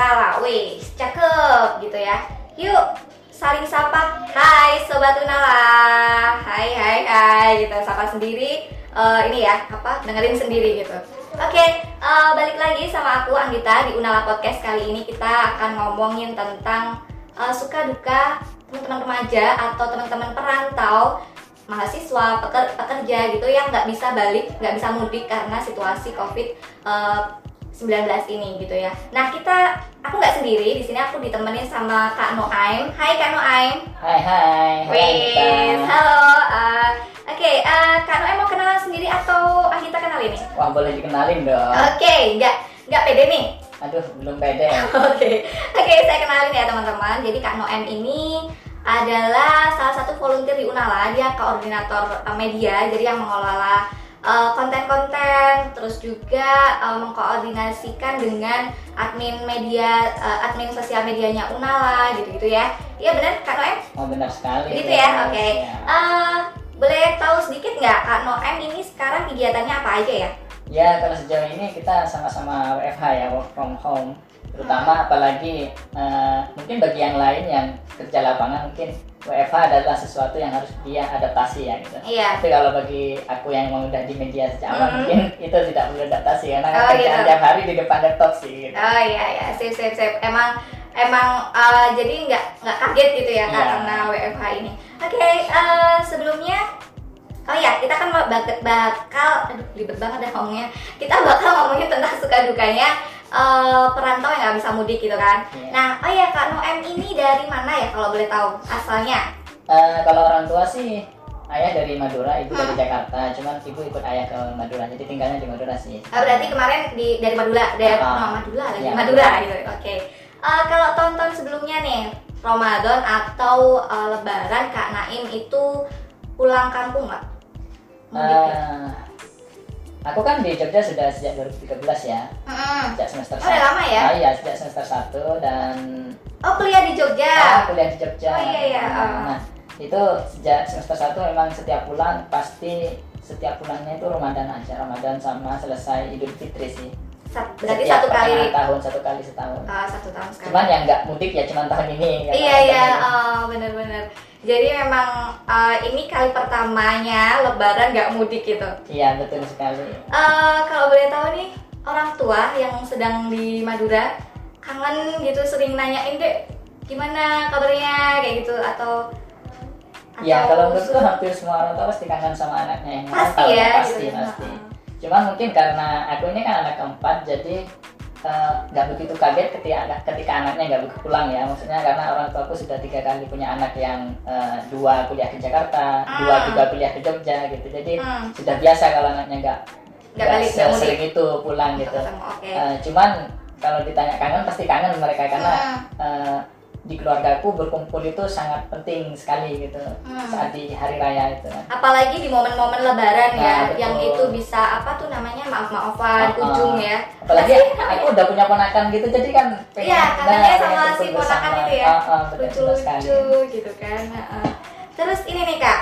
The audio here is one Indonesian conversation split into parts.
Lala. Wih, cakep gitu ya. Yuk, saling sapa. Hai Sobat Unala. Hai, hai, hai. Gitu, sapa sendiri. Eh, ini ya, apa, dengerin sendiri gitu. Oke, eh, balik lagi sama aku Anggita di Unala Podcast kali ini kita akan ngomongin tentang eh, suka duka teman-teman remaja atau teman-teman perantau mahasiswa peker- pekerja gitu yang nggak bisa balik nggak bisa mudik karena situasi covid eh, 19 ini gitu ya. Nah kita aku nggak sendiri di sini aku ditemenin sama Kak Noaim. Hai Kak Noaim. Hai hai. Wih, halo. eh, Oke, eh, Kak Noaim mau kenalan sendiri atau Anggita kenal ini? Wah boleh dikenalin dong. Oke, nggak nggak pede nih. Aduh belum pede. Oke, oke saya kenalin ya teman-teman. Jadi Kak Noem ini adalah salah satu volunteer di Unala. Dia koordinator eh, media, jadi yang mengelola eh, konten-konten, terus juga eh, mengkoordinasikan dengan admin media, eh, admin sosial medianya Unala, gitu-gitu ya. Iya benar Kak Noem? Oh benar sekali. Gitu ya, oke. Ya. Eh, boleh tahu sedikit nggak Kak Noem ini sekarang kegiatannya apa aja ya? Ya kalau sejauh ini kita sama-sama WFH ya work from home. Terutama apalagi eh, mungkin bagi yang lain yang kerja lapangan mungkin WFH adalah sesuatu yang harus dia adaptasi ya gitu. Iya. Tapi kalau bagi aku yang memang udah di media sejak awal Mhm. mungkin itu tidak perlu adaptasi karena Oh, kerjaan gitu. tiap hari di depan laptop sih. Gitu. Oh iya ya, sip sip sip. Emang emang eh, jadi nggak nggak kaget gitu ya Iya. karena WFH ini. Oke, eh, sebelumnya Oh ya, kita kan bakal, bakal aduh ribet banget deh ngomongnya. Kita bakal ngomongin tentang suka dukanya eh, perantau yang nggak bisa mudik gitu kan. Iya. Nah, oh ya Kak Noem ini dari mana ya kalau boleh tahu asalnya? Eh, kalau orang tua sih ayah dari Madura, ibu dari Hmm. Jakarta. Cuman ibu ikut ayah ke Madura, jadi tinggalnya di Madura sih. Oh, berarti kemarin di dari Madura, dari Ah. no, Madura lagi, Iya, Madura Madura. gitu. Oke. Eh, kalau tahun-tahun sebelumnya nih, Ramadan atau eh, Lebaran Kak Naim itu pulang kampung nggak? Mudik ya? Aku kan di Jogja sudah sejak 2013 ya, Mm-mm. sejak semester Oh, udah lama ya? Ah, iya, sejak semester 1 dan Oh kuliah di Jogja. ah, kuliah di Jogja. Oh, iya, iya, ah. Nah, itu sejak semester 1 memang setiap bulan pasti setiap bulannya itu Ramadan aja, Ramadan sama selesai Idul Fitri sih. Sat- berarti Setiap satu kali tahun, satu kali setahun. ah, satu tahun sekali. Cuman yang nggak mudik ya cuman tahun ini. Iya iya, oh, bener-bener. Jadi memang eh, ini kali pertamanya Lebaran nggak mudik gitu. Iya, betul sekali. Eh, kalau boleh tahu nih orang tua yang sedang di Madura kangen gitu sering nanyain deh gimana kabarnya kayak gitu atau Ya atau kalau menurutku hampir semua orang tua pasti kangen sama anaknya yang pasti ya pasti gitu. pasti. Heeh. Cuman mungkin karena aku ini kan anak keempat jadi eh, nggak begitu kaget ketika ketika anaknya nggak begitu pulang ya. Maksudnya karena orang tuaku sudah tiga kali punya anak yang eh, dua kuliah ke Jakarta Ah. dua juga kuliah ke Jogja gitu. Jadi Hmm. sudah biasa kalau anaknya nggak Nggak sering itu pulang gitu. Ketemu, oke. Eh, cuman kalau ditanya kangen pasti kangen mereka karena eh, di keluargaku berkumpul itu sangat penting sekali gitu Hmm. saat di hari raya itu apalagi di momen-momen lebaran ya Nah, yang betul. itu bisa apa tuh namanya maaf-maafan Ah, kunjung ah. ya Apalagi aku udah punya ponakan gitu jadi kan Iya, kangennya pengen sama si ponakan itu ya. Ah, ah, betul, betul sekali. lucu-lucu gitu kan Heeh. terus ini nih kak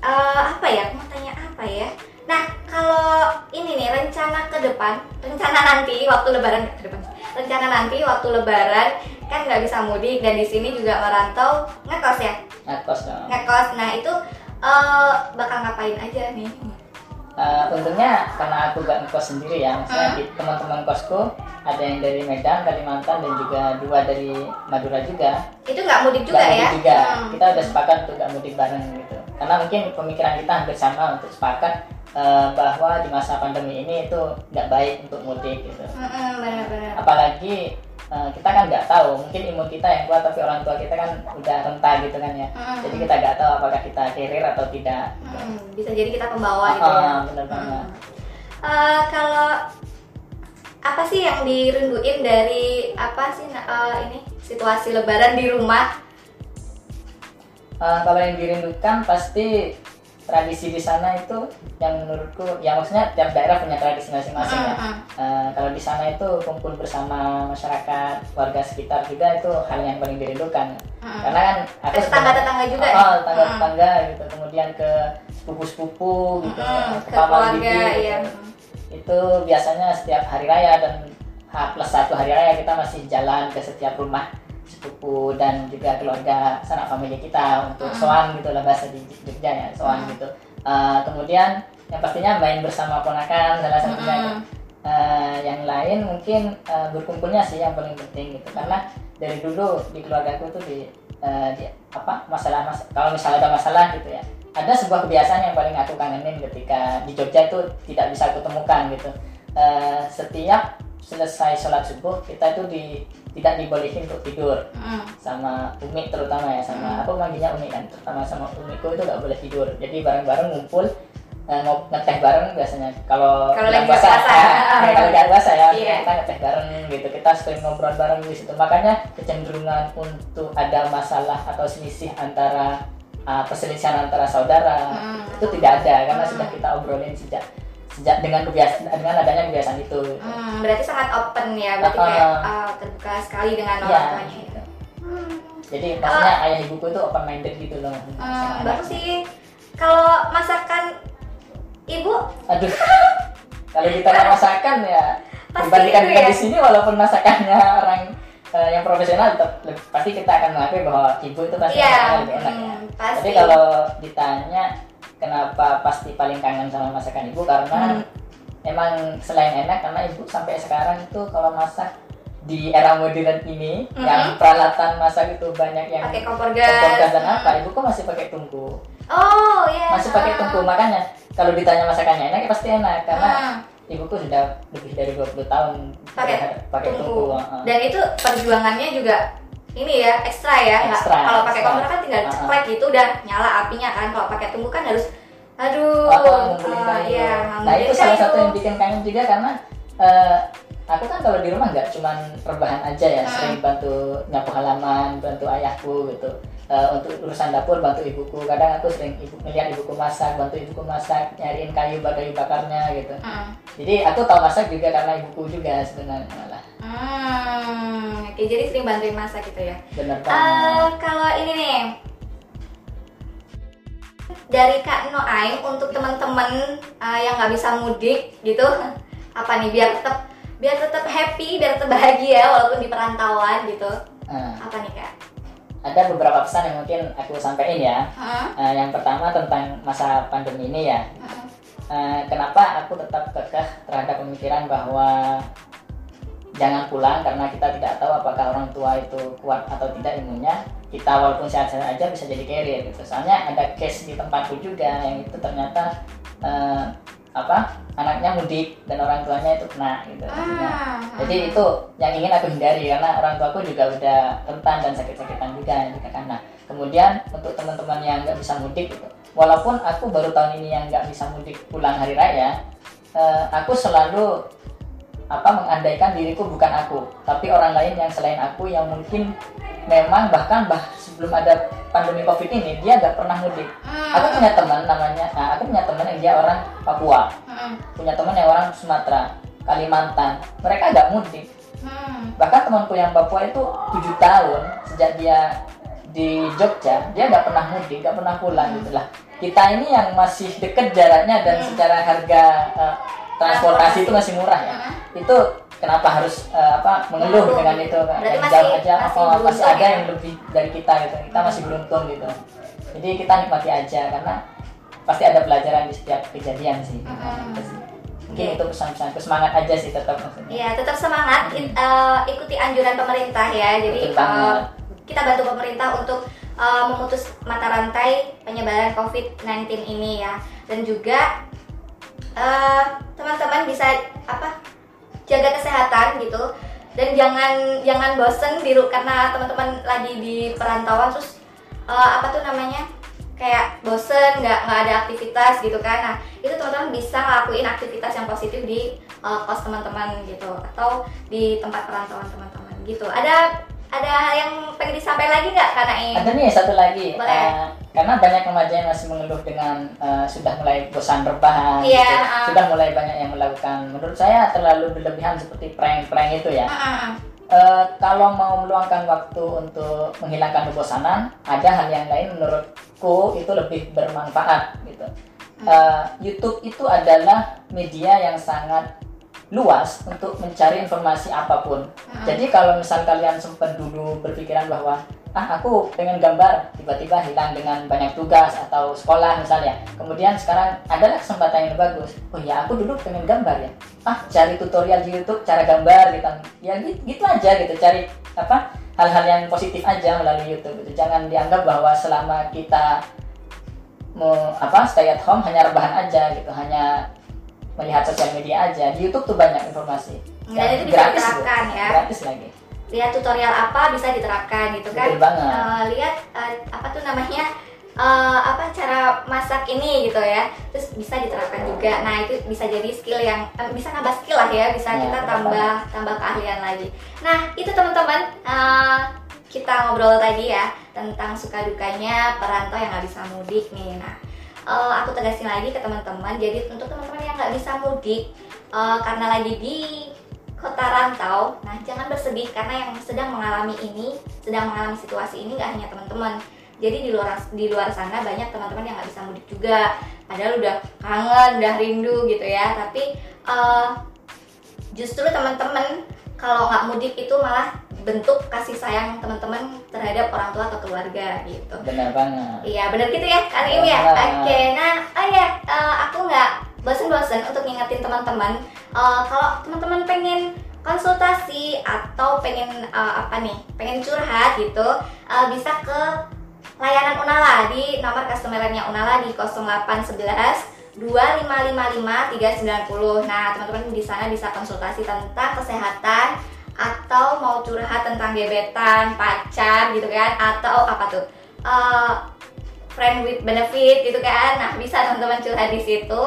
Eh, apa ya aku mau tanya apa ya nah kalau ini nih rencana ke depan rencana nanti waktu lebaran ke depan. Rencana nanti waktu lebaran kan nggak bisa mudik dan di sini juga merantau ngekos ya? Ngekos dong. ngekos. Nah itu eh, bakal ngapain aja nih? Eh, untungnya karena aku gak ngekos sendiri ya maksudnya Hmm. di teman-teman kosku ada yang dari Medan, Kalimantan dan juga dua dari Madura juga. Itu nggak mudik juga Nggak ya? mudik juga. Hmm. kita udah sepakat untuk gak mudik bareng gitu. Karena mungkin pemikiran kita hampir sama untuk sepakat eh, bahwa di masa pandemi ini itu nggak baik untuk mudik gitu Mm-mm, benar-benar apalagi eh, kita kan nggak tahu mungkin imun kita yang kuat tapi orang tua kita kan udah renta gitu kan ya Mm-mm. jadi kita nggak tahu apakah kita carrier atau tidak Hmm, bisa jadi kita pembawa gitu ya. Ah, bener banget Eh, kalau apa sih yang dirinduin dari apa sih eh, ini situasi Lebaran di rumah? Eh, kalau yang dirindukan pasti tradisi di sana itu yang menurutku ya maksudnya tiap daerah punya tradisi masing-masing ya Mm-mm. Eh, kalau di sana itu kumpul bersama masyarakat warga sekitar juga itu hal yang paling dirindukan Mm-mm. karena kan aku tetangga-tetangga juga ya? oh, tetangga-tetangga gitu kemudian ke sepupu-sepupu gitu Mm-mm, ke paman gitu. iya. itu biasanya setiap hari raya dan H plus satu hari raya kita masih jalan ke setiap rumah sepupu dan juga keluarga sanak famili kita untuk Mm. soan gitu lah bahasa di Jogja ya soan Mm. gitu Eh, kemudian yang pastinya main bersama ponakan salah satunya Mm-mm. Eh, yang lain mungkin eh, berkumpulnya sih yang paling penting gitu karena dari dulu di keluarga aku tuh di, eh, di apa masalah mas kalau misalnya ada masalah gitu ya ada sebuah kebiasaan yang paling aku kangenin ketika di Jogja itu tidak bisa aku temukan gitu Eh, setiap selesai sholat subuh kita itu di tidak dibolehin untuk tidur Mm. sama Umi terutama ya sama Hmm. aku manggilnya Umi kan terutama sama Umiku itu nggak boleh tidur jadi bareng-bareng ngumpul eh, mau ngeteh bareng biasanya kalau lagi nggak puasa. eh, kalau nggak puasa ya kita ngeteh bareng gitu kita sering ngobrol bareng di situ makanya kecenderungan untuk ada masalah atau selisih antara uh, perselisihan antara saudara Mm. itu tidak ada karena Hmm. sudah kita obrolin sejak sejak dengan kebiasaan dengan adanya kebiasaan itu gitu. Hmm, berarti sangat open ya, berarti Uh-uh. kayak uh, terbuka sekali dengan Iya, orang tuanya. gitu. Hmm. jadi maksudnya ayah ibuku itu open minded gitu loh Hmm, bagus sih. Kalau masakan ibu Aduh, kalau kita nggak masakan ya Pasti berbandingkan itu dengan ya. di sini walaupun masakannya orang eh, yang profesional tetap pasti kita akan mengakui bahwa ibu itu pasti masaknya lebih enak ya. hmm, pasti. Tapi kalau ditanya kenapa pasti paling kangen sama masakan ibu karena Hmm. emang selain enak karena ibu sampai sekarang itu kalau masak di era modern ini Mhm. yang peralatan masak itu banyak yang pakai kompor kompor gas. gas dan apa Hmm. ibu kok masih pakai tungku Oh, ya. masih pakai tungku makanya kalau ditanya masakannya enak ya pasti enak karena Hmm, ibuku sudah lebih dari 20 tahun Pakai pakai tungku. tungku. heeh. Dan itu perjuangannya juga ini ya ekstra ya. Nggak- Ekstra, Kalau pakai kompor kan tinggal Uh-uh. ceklek gitu udah nyala apinya kan. Kalau pakai tungku kan harus aduh. Oh, uh, iya, nah itu salah satu yang bikin kangen juga karena eh, aku kan kalau di rumah nggak cuman rebahan aja ya Hmm. sering bantu nyapu halaman bantu ayahku gitu Eh, untuk urusan dapur bantu ibuku. Kadang aku sering ibu ngeliat ibuku masak bantu ibuku masak nyariin kayu kayu bakarnya gitu. Hmm. jadi aku tahu masak juga karena ibuku juga sebenarnya malah Hmm, oke. Jadi sering bantuin masak gitu ya. bener Eh, banget. kalau ini nih. Dari Kak Noaim untuk teman-teman eh, yang nggak bisa mudik gitu, apa nih? Biar tetap biar tetap happy, biar tetap bahagia walaupun di perantauan gitu. Nah, Apa nih Kak? Ada beberapa pesan yang mungkin aku sampaikan ya? Eh, yang pertama tentang masa pandemi ini ya. Eh, kenapa aku tetap kekeh terhadap pemikiran bahwa jangan pulang karena kita tidak tahu apakah orang tua itu kuat atau tidak imunnya kita walaupun sehat-sehat aja bisa jadi carrier gitu soalnya ada case di tempatku juga yang itu ternyata eh, apa anaknya mudik dan orang tuanya itu kena gitu akhirnya. Hmm. jadi itu yang ingin aku hindari karena orang tuaku juga udah rentan dan sakit-sakitan juga juga nah kemudian untuk teman-teman yang nggak bisa mudik gitu walaupun aku baru tahun ini yang nggak bisa mudik pulang hari raya eh, aku selalu apa mengandaikan diriku bukan aku tapi orang lain yang selain aku yang mungkin memang bahkan bah sebelum ada pandemi covid ini dia nggak pernah mudik. Hmm. aku punya teman namanya nah, aku punya teman yang dia orang Papua. Hmm. punya teman yang orang Sumatera Kalimantan. Mereka nggak mudik. Hmm. bahkan temanku yang Papua itu tujuh tahun sejak dia di Jogja dia nggak pernah mudik nggak pernah pulang gitu lah. Kita ini yang masih deket jaraknya dan secara harga eh, transportasi itu masih murah ya? Hmm. itu kenapa harus eh, apa mengeluh dengan itu? Masih- jauh aja. masih oh, masih ada ya? yang lebih dari kita gitu. Kita masih beruntung gitu. Jadi kita nikmati aja karena pasti ada pelajaran di setiap kejadian sih. Hmm. Gitu mungkin itu pesan-pesan. Semangat aja sih tetap maksudnya. Iya, tetap semangat. It- eh, ikuti anjuran pemerintah ya. Jadi eh, kita bantu pemerintah untuk eh, memutus mata rantai penyebaran COVID-19 ini ya. Dan juga eh, teman-teman bisa apa? Jaga kesehatan gitu. Dan jangan jangan bosen di karena teman-teman lagi di perantauan terus eh, apa tuh namanya? kayak bosen, nggak nggak ada aktivitas gitu kan. Nah, itu teman-teman bisa ngelakuin aktivitas yang positif di uh, kos teman-teman gitu atau di tempat perantauan teman-teman gitu. Ada ada yang pengen disampaikan lagi nggak karena ini? Ada nih satu lagi, Boleh. eh, karena banyak remaja yang masih mengeluh dengan eh, sudah mulai bosan rebahan, Iya, gitu. ah. sudah mulai banyak yang melakukan, menurut saya terlalu berlebihan seperti prank-prank itu ya. Mm-mm. Eh, kalau mau meluangkan waktu untuk menghilangkan kebosanan, ada hal yang lain menurutku itu lebih bermanfaat gitu. Eh, YouTube itu adalah media yang sangat luas untuk mencari informasi apa pun. Hmm. Jadi kalau misal kalian sempat dulu berpikiran bahwa ah aku pengen gambar tiba-tiba hilang dengan banyak tugas atau sekolah misalnya. Kemudian sekarang adalah kesempatan yang bagus. Oh ya aku dulu pengen gambar ya. Ah cari tutorial di YouTube cara gambar gitu. Ya gitu, gitu aja gitu cari apa hal-hal yang positif aja melalui YouTube gitu. Jangan dianggap bahwa selama kita mau apa stay at home hanya rebahan aja gitu, hanya melihat sosial media aja. Di YouTube tuh banyak informasi. Dan yang itu gratis ya. Gratis lagi. Lihat tutorial apa bisa diterapkan gitu kan? Betul banget. Eh, lihat eh, apa tuh namanya? Eh, apa cara masak ini gitu ya. Terus bisa diterapkan juga. Nah itu bisa jadi skill yang eh, bisa nambah skill lah ya. Bisa Ya, kita tambah tambah keahlian lagi. Nah itu teman-teman eh, kita ngobrol tadi ya tentang suka dukanya perantau yang nggak bisa mudik nih. Nah eh, aku tegasin lagi ke teman-teman. Jadi untuk teman-teman yang nggak bisa mudik eh, karena lagi di kota rantau, nah jangan bersedih karena yang sedang mengalami ini, sedang mengalami situasi ini nggak hanya teman-teman. Jadi di luar di luar sana banyak teman-teman yang nggak bisa mudik juga. Padahal udah kangen, udah rindu gitu ya. Tapi eh, justru teman-teman kalau nggak mudik itu malah bentuk kasih sayang teman-teman terhadap orang tua atau keluarga gitu. Benar banget. Iya benar gitu ya kan Im ya. Oke, nah oh ya eh, aku nggak bosen-bosen untuk ngingetin teman-teman eh, kalau teman-teman pengen konsultasi atau pengen eh, apa nih pengen curhat gitu eh, bisa ke layanan Unala di nomor customernya Unala di 0811 2555 390. Nah, teman-teman di sana bisa konsultasi tentang kesehatan atau mau curhat tentang gebetan, pacar gitu kan atau apa tuh? Eh, friend with benefit gitu kan. Nah, bisa teman-teman curhat di situ.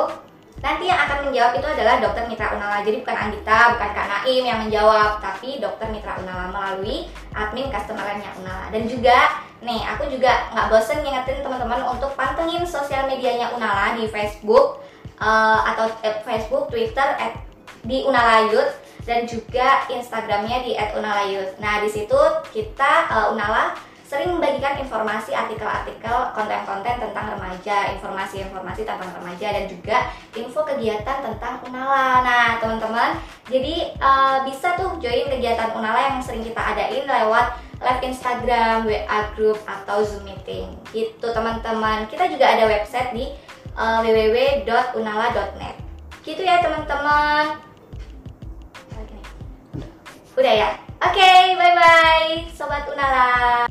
Nanti yang akan menjawab itu adalah dokter Mitra Unala. Jadi bukan Anggita, bukan Kak Naim yang menjawab, tapi dokter Mitra Unala melalui admin customer line-nya Unala. Dan juga nih, aku juga nggak bosen ngingetin teman-teman untuk pantengin sosial medianya Unala di Facebook eh, atau eh, Facebook, Twitter at, di Unala Youth dan juga Instagramnya di @unalayouth. Nah, di situ kita eh, Unala sering membagikan informasi artikel-artikel konten-konten tentang remaja, informasi-informasi tentang remaja dan juga info kegiatan tentang Unala. Nah, teman-teman, jadi eh, bisa tuh join kegiatan Unala yang sering kita adain lewat live Instagram, WA group atau Zoom meeting. Gitu, teman-teman. Kita juga ada website di eh, www.unala.net. Gitu ya, teman-teman. Udah ya? Oke, bye-bye Sobat Unala